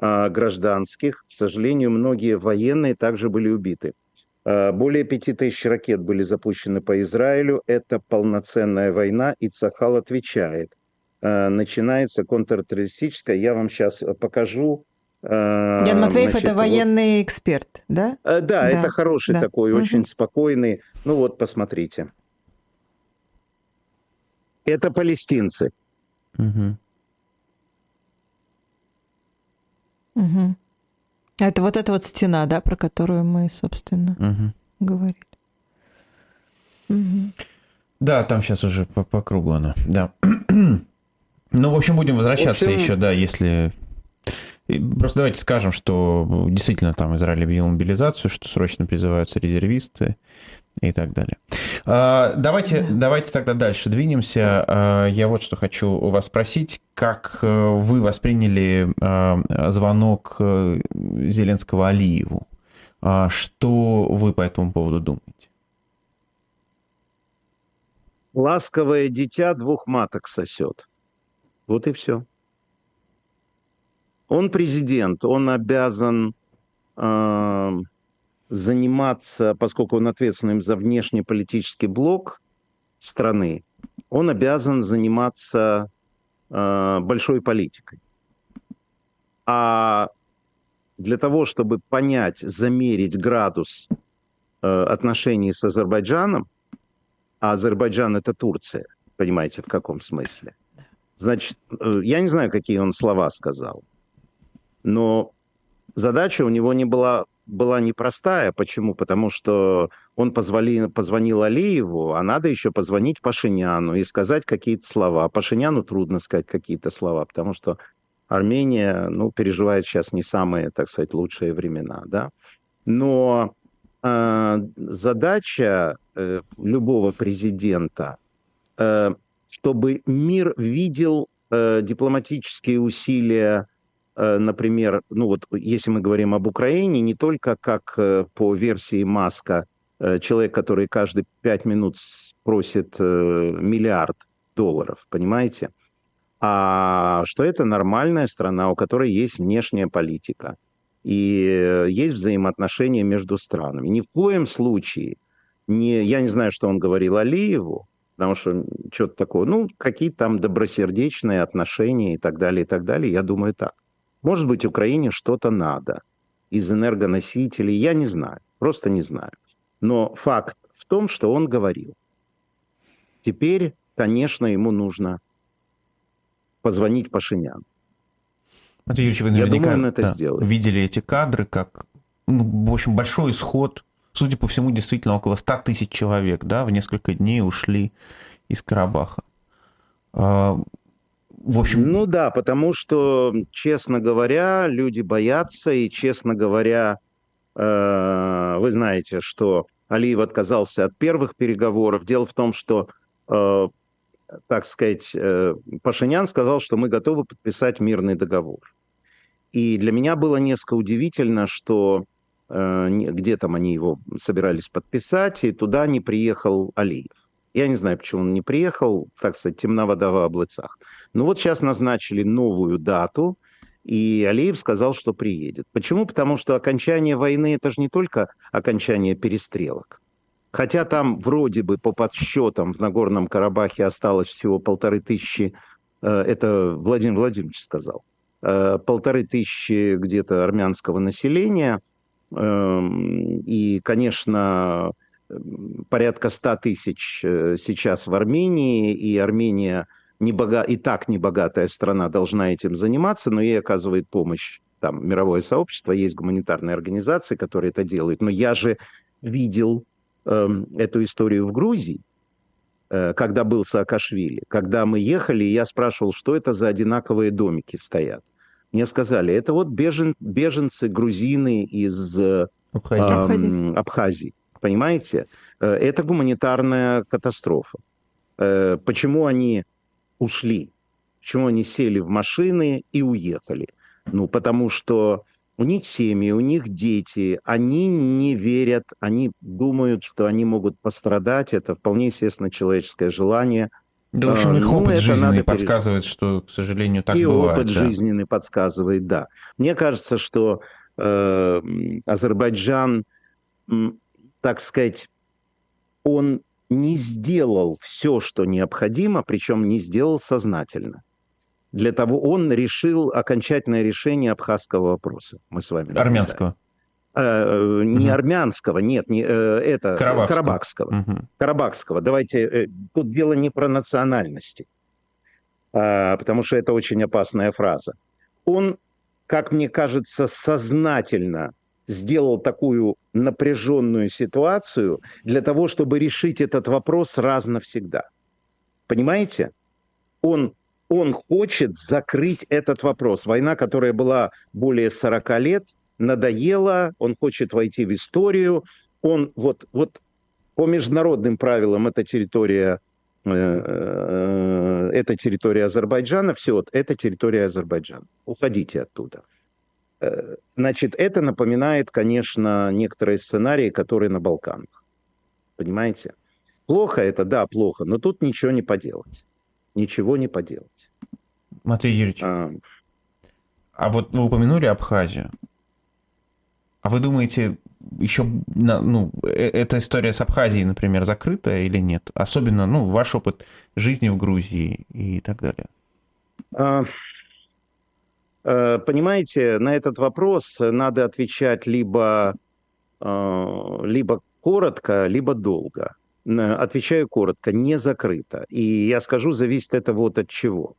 а, гражданских. К сожалению, многие военные также были убиты. А, более 5000 ракет были запущены по Израилю. Это полноценная война, и Цахал отвечает. Э, начинается контртеррористическая. Я вам сейчас покажу. Э, Ян Матвеев значит, это военный вот... эксперт, да? Да, да, это хороший да. такой, угу. очень спокойный. Ну вот, посмотрите. Это палестинцы. Угу. Угу. Это вот эта вот стена, да, про которую мы, собственно, угу. говорили. Да, там сейчас уже по, по кругу она, да. ну, в общем, будем возвращаться общем... еще, да, если... Просто давайте скажем, что действительно там Израиль объявил мобилизацию, что срочно призываются резервисты и так далее. А, давайте, да. давайте тогда дальше двинемся. А, я вот что хочу у вас спросить. Как э, вы восприняли а, звонок э, Зеленского Алиеву? Что вы по этому поводу думаете? Ласковое дитя двух маток сосет. Вот и все. Он президент, он обязан э, заниматься, поскольку он ответственным за внешнеполитический блок страны, он обязан заниматься э, большой политикой. А для того, чтобы понять, замерить градус э, отношений с Азербайджаном, а Азербайджан это Турция, понимаете, в каком смысле? Значит, э, я не знаю, какие он слова сказал, но задача у него не была, была непростая. Почему? Потому что он позволи, позвонил Алиеву, а надо еще позвонить Пашиняну и сказать какие-то слова. Пашиняну трудно сказать какие-то слова, потому что Армения ну, переживает сейчас не самые, так сказать, лучшие времена. Да? Но э, задача э, любого президента, э, чтобы мир видел э, дипломатические усилия, э, например, ну вот если мы говорим об Украине, не только как э, по версии Маска, э, человек, который каждые пять минут просит э, миллиард долларов, понимаете? А что это нормальная страна, у которой есть внешняя политика и э, есть взаимоотношения между странами. Ни в коем случае не, я не знаю, что он говорил Алиеву, потому что что-то такое, ну, какие там добросердечные отношения и так далее, и так далее, я думаю так. Может быть, Украине что-то надо из энергоносителей, я не знаю, просто не знаю. Но факт в том, что он говорил. Теперь, конечно, ему нужно позвонить Пашиняну. Матвей Юрьевич, вы наверняка Я думаю, он это да, сделает. видели эти кадры, как, ну, в общем, большой исход судя по всему, действительно около 100 тысяч человек, да, в несколько дней ушли из Карабаха. А, в общем... Ну да, потому что, честно говоря, люди боятся, и, честно говоря, э, вы знаете, что Алиев отказался от первых переговоров. Дело в том, что, э, так сказать, э, Пашинян сказал, что мы готовы подписать мирный договор. И для меня было несколько удивительно, что где там они его собирались подписать, и туда не приехал Алиев. Я не знаю, почему он не приехал, так сказать, темна вода в облацах. Но вот сейчас назначили новую дату, и Алиев сказал, что приедет. Почему? Потому что окончание войны – это же не только окончание перестрелок. Хотя там вроде бы по подсчетам в Нагорном Карабахе осталось всего полторы тысячи, э, это Владимир Владимирович сказал, э, полторы тысячи где-то армянского населения – и, конечно, порядка 100 тысяч э, сейчас в Армении, и Армения не бога... и так небогатая страна должна этим заниматься, но ей оказывает помощь там мировое сообщество, есть гуманитарные организации, которые это делают. Но я же видел э, эту историю в Грузии, э, когда был Саакашвили. Когда мы ехали, я спрашивал, что это за одинаковые домики стоят мне сказали, это вот бежен, беженцы, грузины из э, Абхазии. Э, Абхазии. Понимаете? Э, это гуманитарная катастрофа. Э, почему они ушли? Почему они сели в машины и уехали? Ну, потому что у них семьи, у них дети, они не верят, они думают, что они могут пострадать. Это вполне естественно человеческое желание – да, в общем, их ну, опыт жизненный подсказывает, что, к сожалению, так и бывает. И опыт да. жизненный подсказывает, да. Мне кажется, что э, Азербайджан, так сказать, он не сделал все, что необходимо, причем не сделал сознательно. Для того он решил окончательное решение абхазского вопроса. Мы с вами. Армянского. Э, не угу. армянского, нет, не, э, это Карабахского. Карабахского. Угу. Карабахского. Давайте, э, тут дело не про национальности, а, потому что это очень опасная фраза. Он, как мне кажется, сознательно сделал такую напряженную ситуацию для того, чтобы решить этот вопрос раз навсегда. Понимаете? Он, он хочет закрыть этот вопрос. Война, которая была более 40 лет, надоела, он хочет войти в историю. Он вот, вот по международным правилам это территория э, э, это территория Азербайджана, все, это территория Азербайджана. Уходите оттуда. Э, значит, это напоминает, конечно, некоторые сценарии, которые на Балканах. Понимаете? Плохо это, да, плохо, но тут ничего не поделать. Ничего не поделать. Матвей Юрьевич, а, а вот вы упомянули Абхазию. А вы думаете, еще ну, э, эта история с Абхазией, например, закрыта или нет? Особенно, ну, ваш опыт жизни в Грузии и так далее. А, Э, понимаете, на этот вопрос надо отвечать либо, э, либо коротко, либо долго. Отвечаю коротко, не закрыто. И я скажу, зависит это вот от чего.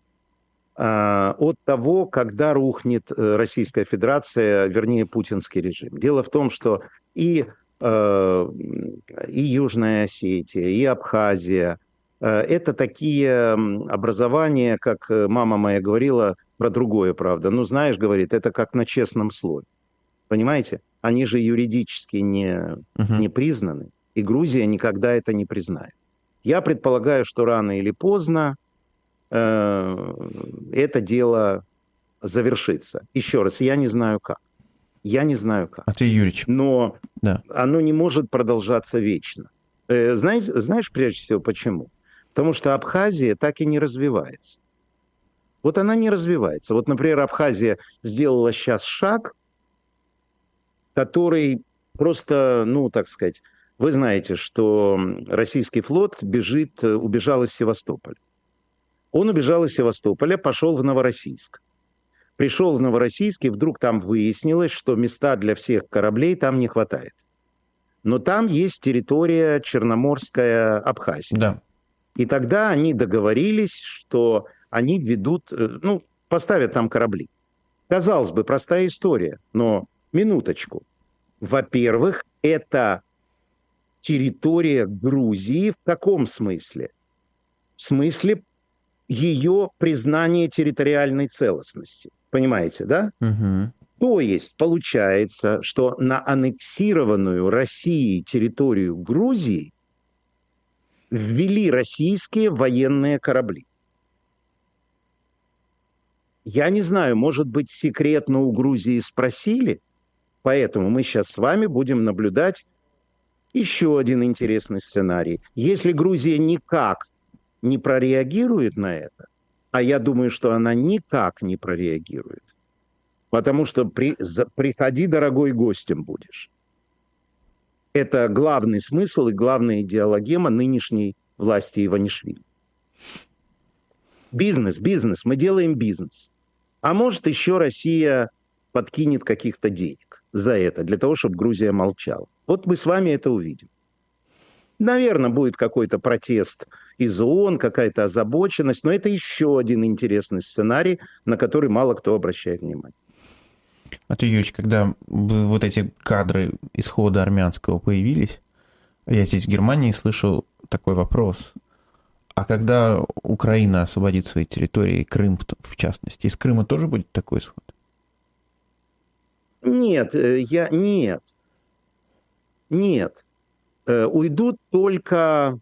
Э, от того, когда рухнет Российская Федерация, вернее, путинский режим. Дело в том, что и, и Южная Осетия, и Абхазия – это такие образования, как мама моя говорила, про другое, правда. Ну, знаешь, говорит, это как на честном слове. Понимаете? Они же юридически не, uh-huh. не признаны, и Грузия никогда это не признает. Я предполагаю, что рано или поздно э, это дело завершится. Еще раз, я не знаю как. Я не знаю как. А ты, Юрьевич. Но да. оно не может продолжаться вечно. Э, знаешь, знаешь, прежде всего, почему? Потому что Абхазия так и не развивается. Вот она не развивается. Вот, например, Абхазия сделала сейчас шаг, который просто, ну, так сказать, вы знаете, что российский флот бежит, убежал из Севастополя. Он убежал из Севастополя, пошел в Новороссийск. Пришел в Новороссийск, и вдруг там выяснилось, что места для всех кораблей там не хватает. Но там есть территория Черноморская Абхазия. Да. И тогда они договорились, что они ведут, э, ну, поставят там корабли. Казалось бы, простая история, но минуточку. Во-первых, это территория Грузии в каком смысле? В смысле ее признания территориальной целостности. Понимаете, да? Угу. То есть получается, что на аннексированную Россией территорию Грузии ввели российские военные корабли. Я не знаю, может быть, секретно у Грузии спросили, поэтому мы сейчас с вами будем наблюдать еще один интересный сценарий. Если Грузия никак не прореагирует на это, а я думаю, что она никак не прореагирует, потому что при, за, приходи, дорогой, гостем будешь. Это главный смысл и главная идеологема нынешней власти Иванишвили. Бизнес, бизнес, мы делаем бизнес. А может, еще Россия подкинет каких-то денег за это, для того, чтобы Грузия молчала. Вот мы с вами это увидим. Наверное, будет какой-то протест из ООН, какая-то озабоченность, но это еще один интересный сценарий, на который мало кто обращает внимание. Матвей Юрьевич, когда вот эти кадры исхода армянского появились, я здесь в Германии слышал такой вопрос – а когда Украина освободит свои территории, Крым в частности, из Крыма тоже будет такой исход? Нет, э, я нет. Нет. Э, уйдут только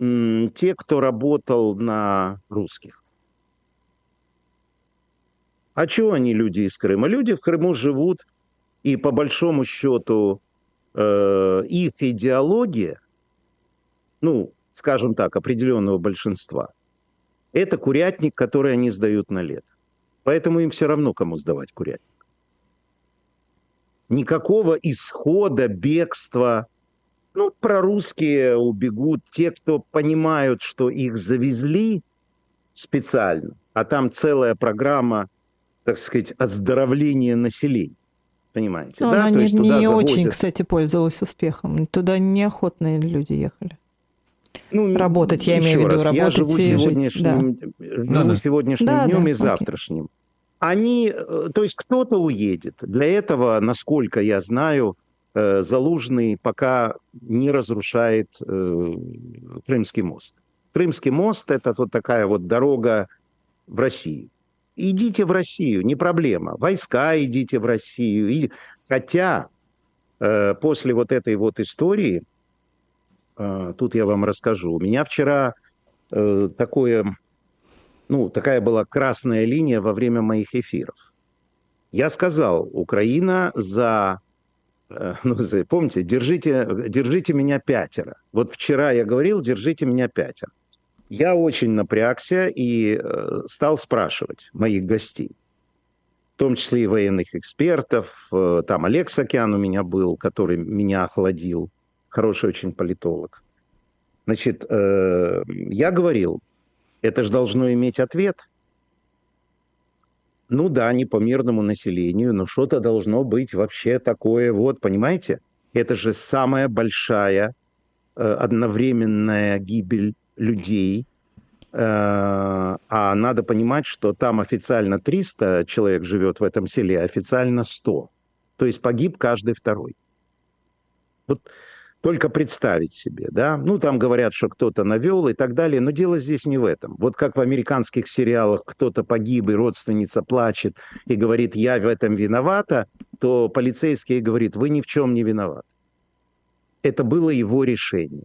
те, кто работал на русских. А чего они люди из Крыма? Люди в Крыму живут, и по большому счету э, их идеология, ну, скажем так, определенного большинства, это курятник, который они сдают на лето. Поэтому им все равно, кому сдавать курятник. Никакого исхода, бегства. Ну, прорусские убегут, те, кто понимают, что их завезли специально, а там целая программа, так сказать, оздоровления населения. Понимаете? Но да? она не, не завозят... очень, кстати, пользовалась успехом. Туда неохотные люди ехали. Ну, работать, я имею в виду, раз, работать я живу сегодняшним, жить. Да. Живу да, сегодняшним да, днем да, и завтрашним. они, э, то есть кто-то уедет. Для этого, насколько я знаю, Залужный пока не разрушает э, Крымский мост. Крымский мост – это вот такая вот дорога в Россию. Идите в Россию, не проблема. Войска идите в Россию. Хотя после вот этой вот истории, тут я вам расскажу, у меня вчера такое ну, такая была красная линия во время моих эфиров. Я сказал, Украина за, э, ну, помните, держите, держите меня пятеро. Вот вчера я говорил, держите меня пятеро. Я очень напрягся и э, стал спрашивать моих гостей, в том числе и военных экспертов. Э, там Олег Сакян у меня был, который меня охладил, хороший очень политолог. Значит, я говорил, это же должно иметь ответ. Ну да, не по мирному населению, но что-то должно быть вообще такое, вот, понимаете? Это же самая большая э, одновременная гибель людей. Э, а надо понимать, что там официально 300 человек живет в этом селе, а официально 100. То есть погиб каждый второй. Вот только представить себе, да. Ну, там говорят, что кто-то навел и так далее, но дело здесь не в этом. Вот как в американских сериалах кто-то погиб, и родственница плачет и говорит, я в этом виновата, то полицейский говорит, вы ни в чем не виноваты. Это было его решение.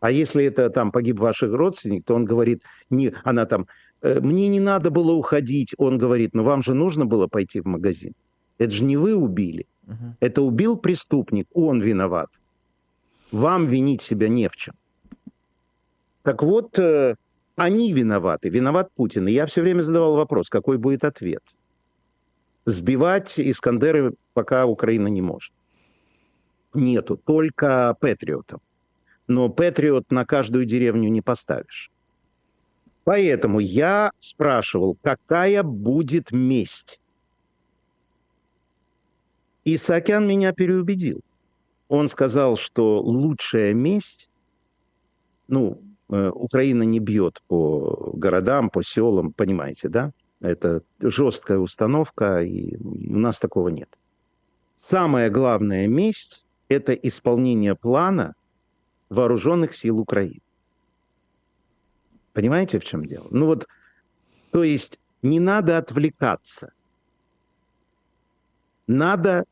А если это там погиб ваш родственник, то он говорит, не, она там, «Э, мне не надо было уходить, он говорит, но вам же нужно было пойти в магазин. Это же не вы убили. Uh-huh. Это убил преступник, он виноват. Вам винить себя не в чем. Так вот, э, они виноваты, виноват Путин. И я все время задавал вопрос, какой будет ответ. Сбивать Искандеры пока Украина не может. Нету, только Патриотов. Но Патриот на каждую деревню не поставишь. Поэтому я спрашивал, какая будет месть. И Сакян меня переубедил он сказал, что лучшая месть, ну, э, Украина не бьет по городам, по селам, понимаете, да? Это жесткая установка, и у нас такого нет. Самая главная месть – это исполнение плана вооруженных сил Украины. Понимаете, в чем дело? Ну вот, то есть не надо отвлекаться. Надо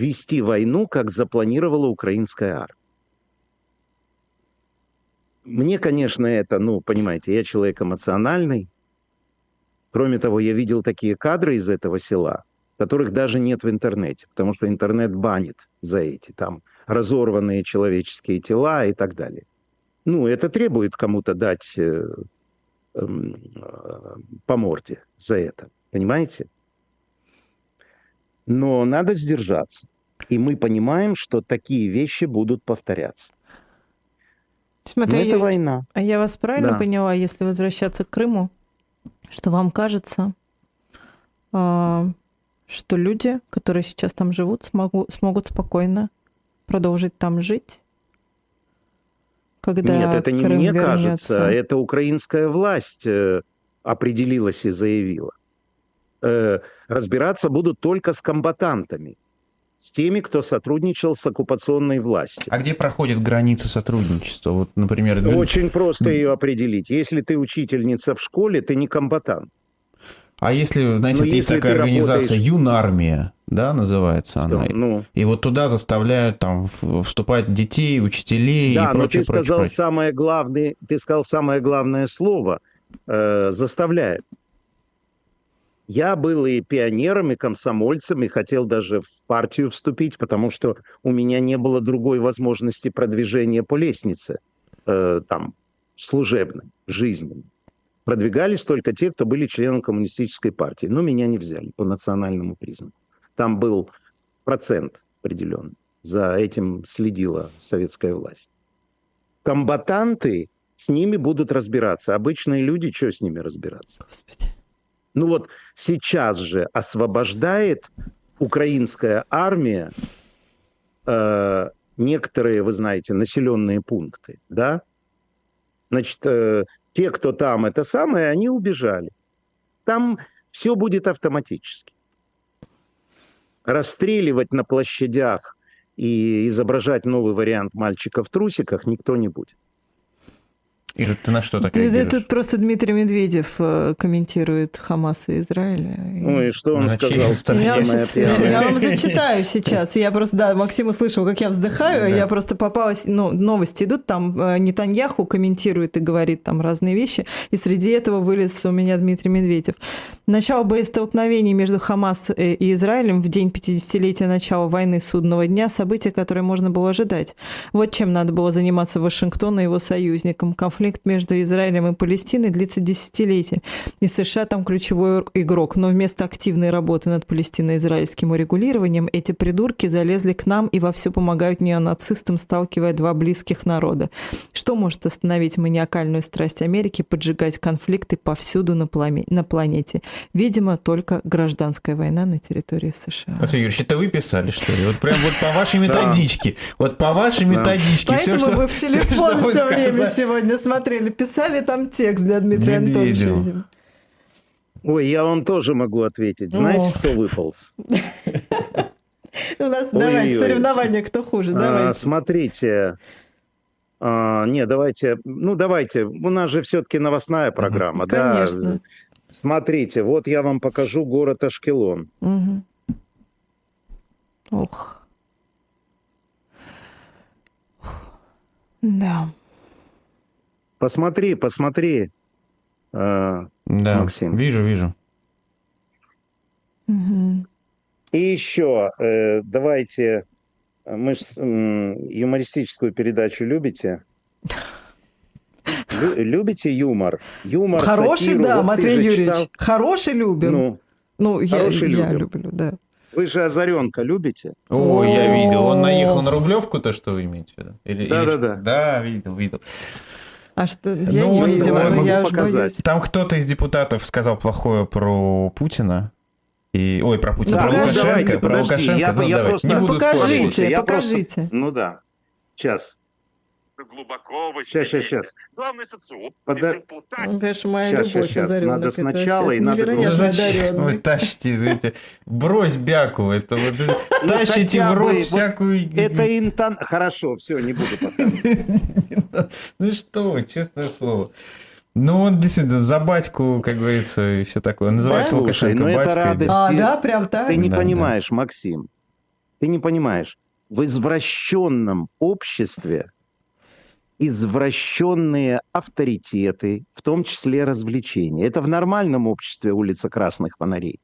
вести войну, как запланировала украинская армия. Мне, конечно, это, ну, понимаете, я человек эмоциональный. Кроме того, я видел такие кадры из этого села, которых даже нет в интернете, потому что интернет банит за эти там разорванные человеческие тела и так далее. Ну, это требует кому-то дать э, э, по морде за это, понимаете? Но надо сдержаться. И мы понимаем, что такие вещи будут повторяться. Смотри, Но это я, война. А я вас правильно да. поняла, если возвращаться к Крыму, что вам кажется, а, что люди, которые сейчас там живут, смогу, смогут спокойно продолжить там жить? Когда Нет, это не Крым мне вернется? кажется, это украинская власть э, определилась и заявила. Э, разбираться будут только с комбатантами, с теми, кто сотрудничал с оккупационной властью. А где проходит граница сотрудничества? Вот, например, очень просто ее определить. Если ты учительница в школе, ты не комбатант. А если, знаете, есть если такая организация работаешь... Юнармия, да, называется она. Ну. И вот туда заставляют там вступать детей, учителей да, и прочее, но ты сказал прочее. самое главное, ты сказал самое главное слово э, заставляет. Я был и пионером, и комсомольцем, и хотел даже в партию вступить, потому что у меня не было другой возможности продвижения по лестнице, э, там, служебной, жизненной. Продвигались только те, кто были членом коммунистической партии. Но меня не взяли по национальному признаку. Там был процент определенный. За этим следила советская власть. Комбатанты, с ними будут разбираться. Обычные люди, что с ними разбираться? Господи. Ну вот сейчас же освобождает украинская армия э, некоторые, вы знаете, населенные пункты, да? Значит, э, те, кто там это самое, они убежали. Там Все будет автоматически. Расстреливать на площадях и изображать новый вариант мальчика в трусиках никто не будет. Ира, ты на что такая Это Тут просто Дмитрий Медведев э, комментирует Хамас и Израиль. Ну и что он На сказал? стороне? Я, щас- пьяная. я вам зачитаю сейчас. Я просто, да, Максим услышал, как я вздыхаю. Да. Я просто попалась, ну, новости идут, там э, Нетаньяху комментирует и говорит там разные вещи. И среди этого вылез у меня Дмитрий Медведев. Начало боестолкновений между Хамас и Израилем в день 50-летия начала войны судного дня – событие, которое можно было ожидать. Вот чем надо было заниматься Вашингтону и его союзникам. Конфликт между Израилем и Палестиной длится десятилетия. И США там ключевой игрок. Но вместо активной работы над палестино-израильским урегулированием эти придурки залезли к нам и вовсю помогают неонацистам, сталкивая два близких народа. Что может остановить маниакальную страсть Америки поджигать конфликты повсюду на, пламе- на планете? Видимо, только гражданская война на территории США. Матвей Юрьевич, это вы писали, что ли? Вот прям вот по вашей методичке. Вот по вашей методичке. Поэтому вы в телефон все время сегодня смотрели, писали там текст для Дмитрия. Медведеву. видимо. Ой, я вам тоже могу ответить. Знаете, Ох. кто выполз? У нас давайте соревнования, кто хуже. А, Давайте. смотрите. А, не, давайте. Ну, давайте. У нас же все-таки новостная программа. да. Конечно. Смотрите, вот я вам покажу город Ашкелон. Мгм. Ох. Да. Посмотри, посмотри. А, Да, Максим. вижу, вижу. И еще, э, давайте, э, мы ж, м, юмористическую передачу любите? Лю- любите юмор? Юмор, Хороший, сатиру. да, Вот Матвей Юрьевич. читал- Хороший любим. Ну, Ну, я, хороший я любим. люблю, да. вы же Озаренка любите? О, я видел. Он наехал на Рублевку-то, что вы имеете в виду? Или- Да, или да, что? да. Да, видел, видел. А что, я Ну, не он- видела, он- но могу я уж показать. боюсь. Там кто-то из депутатов сказал плохое про Путина. И, ой, про Путина, Да, про ну, Лукашенко, давайте, про подожди, Лукашенко. я- ну, я давайте, просто- не Ну, буду покажите, спорить. Я покажите. просто- Ну да. Сейчас. глубоко вы щас, сидите. щас. Главный социоп, Подо- депутат. Он, конечно, моя Щас, любовь щас. озарёнок. Надо сначала и надо Ну, невероятно вы тащите, извините, брось бяку, это вот Ну, тащите в рот всякую... Это интон... Хорошо, все, не буду пока. Ну что вы, честное слово. Ну, он действительно за батьку, как говорится, и все такое. Он называет Да? Лукашенко Слушай, ну это батькой. радость. А, Ты- да, прям так? Ты не Да, понимаешь, Максим. Ты не понимаешь. В извращенном обществе извращенные авторитеты, в том числе развлечения. Это в нормальном обществе улица Красных Фонарей.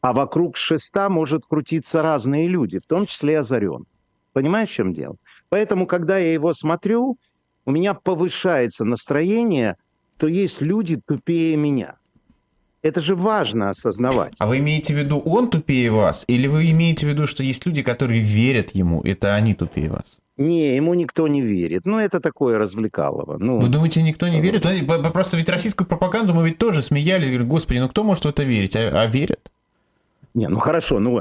А вокруг шеста может крутиться разные люди, в том числе озарен. Понимаешь, в чем дело? Поэтому, когда я его смотрю, у меня повышается настроение, то есть люди тупее меня. Это же важно осознавать. А вы имеете в виду, он тупее вас? Или вы имеете в виду, что есть люди, которые верят ему, это они тупее вас? Не, ему никто не верит. Ну, это такое развлекалово. Ну, Вы думаете, никто не верит? По- по- Просто ведь российскую пропаганду мы ведь тоже смеялись, говорили, господи, ну кто может в это верить? А, а верят? не, ну хорошо, ну...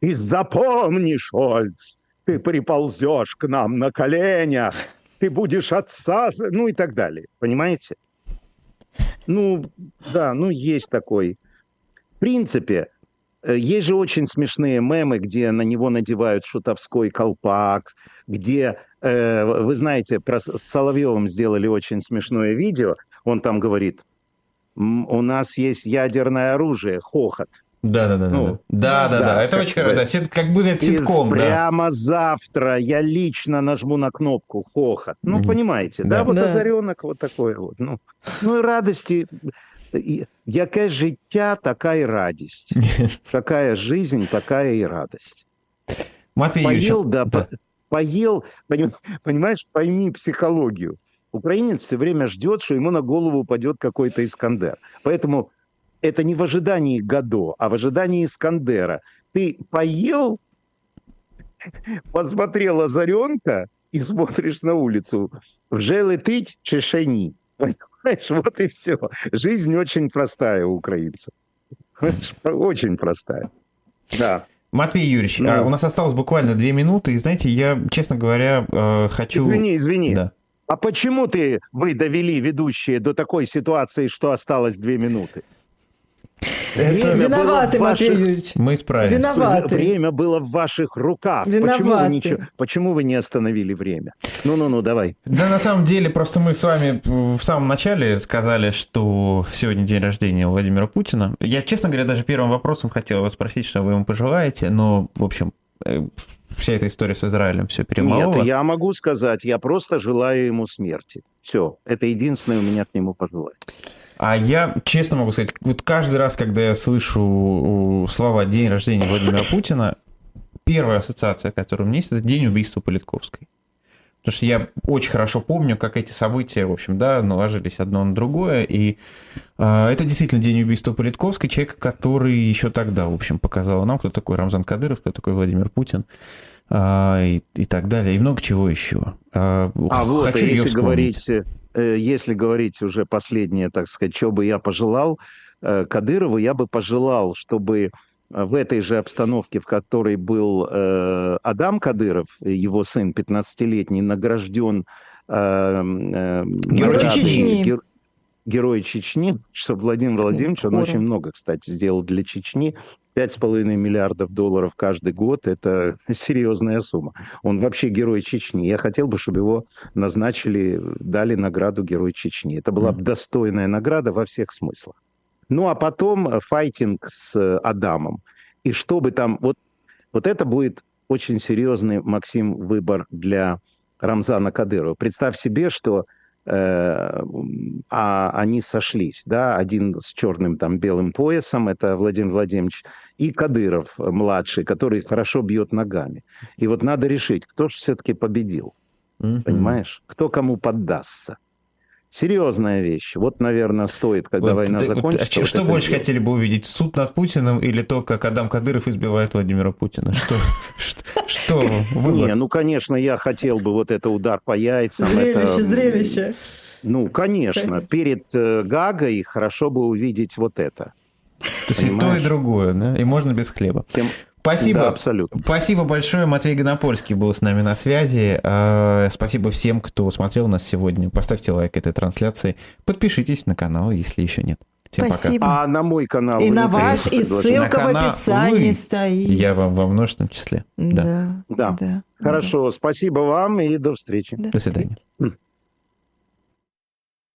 И запомни, Шольц, ты приползешь к нам на коленях, ты будешь отца... за-» Ну и так далее. Понимаете? Ну, да, ну есть такой. В принципе, э, есть же очень смешные мемы, где на него надевают шутовской колпак, где, э, вы знаете, про С- Соловьевым сделали очень смешное видео. Он там говорит, «М, у нас есть ядерное оружие, хохот. Да, да, да, Ну, да, да, да, да, это как очень бы- хорошо, да, сит- как будто это И ситком, да. прямо завтра я лично нажму на кнопку хохот. Ну, Мгм. понимаете, да, Да. вот Да. озаренок вот такой вот. Ну, ну і радості. І- Яке життя, така і радість. Какая жизнь, такая и радость. Матвей Юрьевич, Поел, да, да. по- поел, поним- понимаешь, пойми психологию. Украинец все время ждет, что ему на голову упадет какой-то Искандер. Поэтому это не в ожидании Гадо, а в ожидании Искандера. Ты поел, посмотрел озаренка и смотришь на улицу. Вже летить чешені. Понимаешь, вот и все. Жизнь очень простая у украинцев. Очень простая. Да. Матвей Юрьевич, Ну. а, у нас осталось буквально две минуты, и знаете, я, честно говоря, э, хочу... Извини, извини. Да. А почему ты, вы довели ведущие до такой ситуации, что осталось две минуты? Время было Виноваты, ваших- Матвей Юрьевич. Мы справимся. Виноваты. Время было в ваших руках. Почему вы, Виноваты. ничего- почему вы не остановили время? Ну-ну-ну, давай. Да, на самом деле, просто мы с вами в самом начале сказали, что сегодня день рождения Владимира Путина. Я, честно говоря, даже первым вопросом хотел вас спросить, что вы ему пожелаете, но, в общем, э, вся эта история с Израилем все перемолола. Нет, я могу сказать, я просто желаю ему смерти. Все, это единственное у меня к нему пожелание. А я честно могу сказать, вот каждый раз, когда я слышу э, слова «День рождения Владимира Путина», первая ассоциация, которая у меня есть, это день убийства Политковской. Потому что я очень хорошо помню, как эти события, в общем, да, наложились одно на другое. И э, это действительно день убийства Политковской, человека, который еще тогда, в общем, показал нам, кто такой Рамзан Кадыров, кто такой Владимир Путин а, и, и так далее, и много чего еще. А, А вот, если вспомнить. говорить, э, если говорить уже последнее, так сказать, что бы я пожелал э, Кадырову, я бы пожелал, чтобы э, в этой же обстановке, в которой был э, Адам Кадыров, его сын 15-летний, награжден э, э, Герой Чечни. гер- Герой Чечни, что Владимир Владимирович, он очень много, кстати, сделал для Чечни. 5,5 миллиардов долларов каждый год – это серьезная сумма. Он вообще герой Чечни. Я хотел бы, чтобы его назначили, дали награду Герой Чечни. Это была бы достойная награда во всех смыслах. Ну, а потом э, файтинг с э, Адамом. И чтобы там... Вот, вот это будет очень серьезный, Максим, выбор для Рамзана Кадырова. Представь себе, что а они сошлись, да, один с черным там белым поясом, это Владимир Владимирович, и Кадыров э, младший, который хорошо бьет ногами. И вот надо решить, кто же все-таки победил, Мгм. понимаешь? Кто кому поддастся. Серьезная вещь. Вот, наверное, стоит, когда Вот, война ты- вот, закончится. а что вот что больше сделать. хотели бы увидеть? Суд над Путиным или то, как Адам Кадыров избивает Владимира Путина? Что, что? Не, ну, конечно, я хотел бы вот это удар по яйцам. Зрелище, зрелище. Ну, конечно. Перед э, Гагой хорошо бы увидеть вот это. То есть и то, и другое, да? И можно без хлеба. Спасибо. Да, абсолютно. Спасибо большое. Матвей Гонопольский был с нами на связи. А, Спасибо всем, кто смотрел нас сегодня. Поставьте лайк этой трансляции. Подпишитесь на канал, если еще нет. Всем Спасибо. А на мой канал И на ваш, и ссылка На в описании вы. стоит. пока. Я вам во множественном числе. Да. Да. Да. да. Хорошо, спасибо вам и до встречи. Да. До свидания. М.